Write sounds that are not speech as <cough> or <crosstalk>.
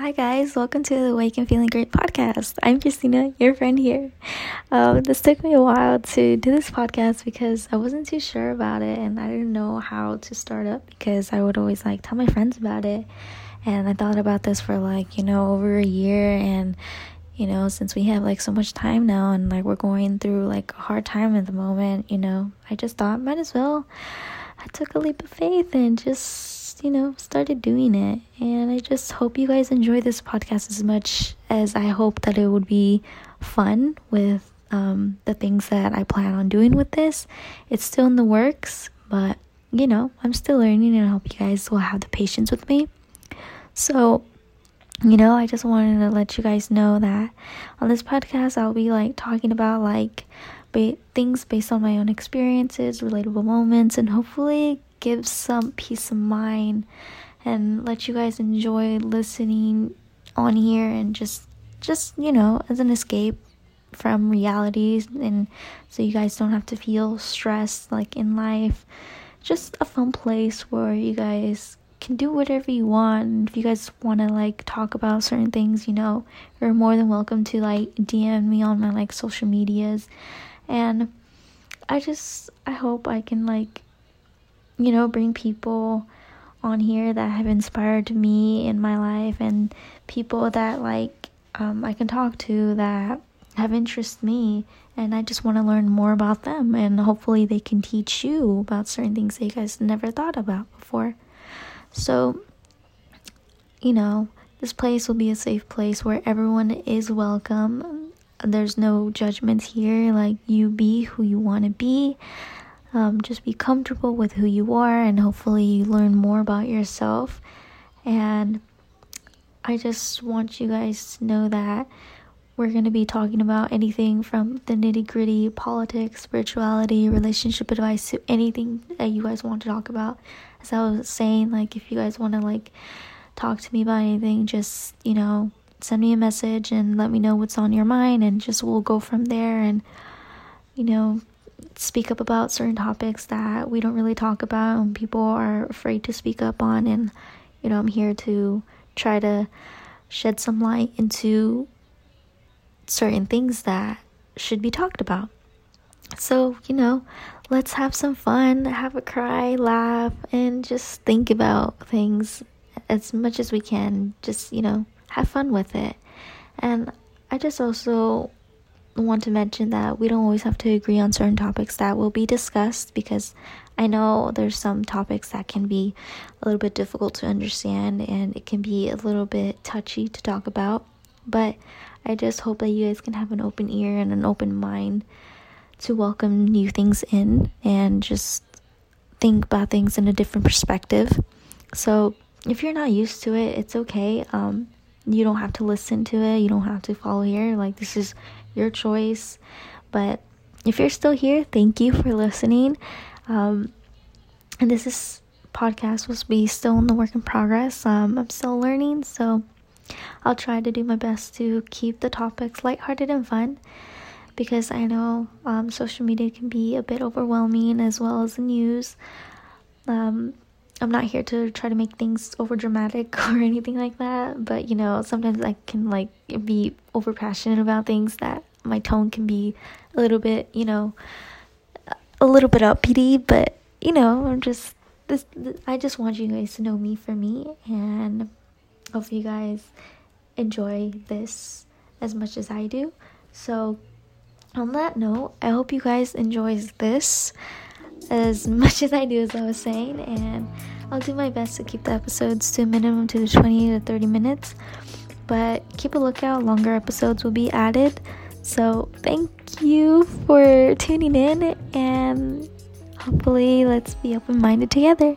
Hi, guys. Welcome to the Wake and Feeling Great podcast. I'm Christina, your friend here. Um, this took me a while to do this podcast because I wasn't too sure about it and I didn't know how to start up because I would always like tell my friends about it. And I thought about this for like, you know, over a year. And, you know, since we have like so much time now and like we're going through like a hard time at the moment, you know, I just thought might as well. I took a leap of faith and just you know, started doing it. And I just hope you guys enjoy this podcast as much as I hope that it would be fun with um, the things that I plan on doing with this. It's still in the works, but you know, I'm still learning and I hope you guys will have the patience with me. So, you know, I just wanted to let you guys know that on this podcast, I'll be like talking about like ba- things based on my own experiences, relatable moments, and hopefully give some peace of mind and let you guys enjoy listening on here and just just you know as an escape from realities and so you guys don't have to feel stressed like in life. Just a fun place where you guys can do whatever you want. If you guys want to like talk about certain things you know you're more than welcome to like dm me on my like social medias. And i just i hope i can like you know, bring people on here that have inspired me in my life and people that like um, I can talk to that have interest me and I just want to learn more about them and hopefully they can teach you about certain things that you guys never thought about before. So, you know, this place will be a safe place where everyone is welcome. There's no judgments here. Like, you be who you want to be. Um, just be comfortable with who you are, and hopefully, you learn more about yourself. And I just want you guys to know that we're going to be talking about anything from the nitty gritty, politics, spirituality, relationship advice to anything that you guys want to talk about. As I was saying, like, if you guys want to, like, talk to me about anything, just, you know, send me a message and let me know what's on your mind, and just we'll go from there. And, you know, speak up about certain topics that we don't really talk about and people are afraid to speak up on and you know I'm here to try to shed some light into certain things that should be talked about. So, you know, let's have some fun, have a cry, laugh, and just think about things as much as we can. Just, you know, have fun with it. And I just also want to mention that we don't always have to agree on certain topics that will be discussed because I know there's some topics that can be a little bit difficult to understand and it can be a little bit touchy to talk about. But I just hope that you guys can have an open ear and an open mind to welcome new things in and just think about things in a different perspective. So, if you're not used to it, it's okay. Um, you don't have to listen to it, you don't have to follow here. Like, this is your choice. But if you're still here, thank you for listening. Um, and this is podcast will be still in the work in progress. Um, I'm still learning, so I'll try to do my best to keep the topics lighthearted and fun because I know um, social media can be a bit overwhelming as well as the news. Um, I'm not here to try to make things over dramatic <laughs> or anything like that, but you know, sometimes I can like be over passionate about things that my tone can be a little bit, you know, a little bit uppity, but you know, I'm just this, this I just want you guys to know me for me and hope you guys enjoy this as much as I do. So, on that note, I hope you guys enjoys this as <laughs> much as I do, as I was saying, and I'll do my best to keep the episodes to a minimum to the 20 to 30 minutes. But keep a lookout, longer episodes will be added. So, thank you for tuning in, and hopefully, let's be open minded together.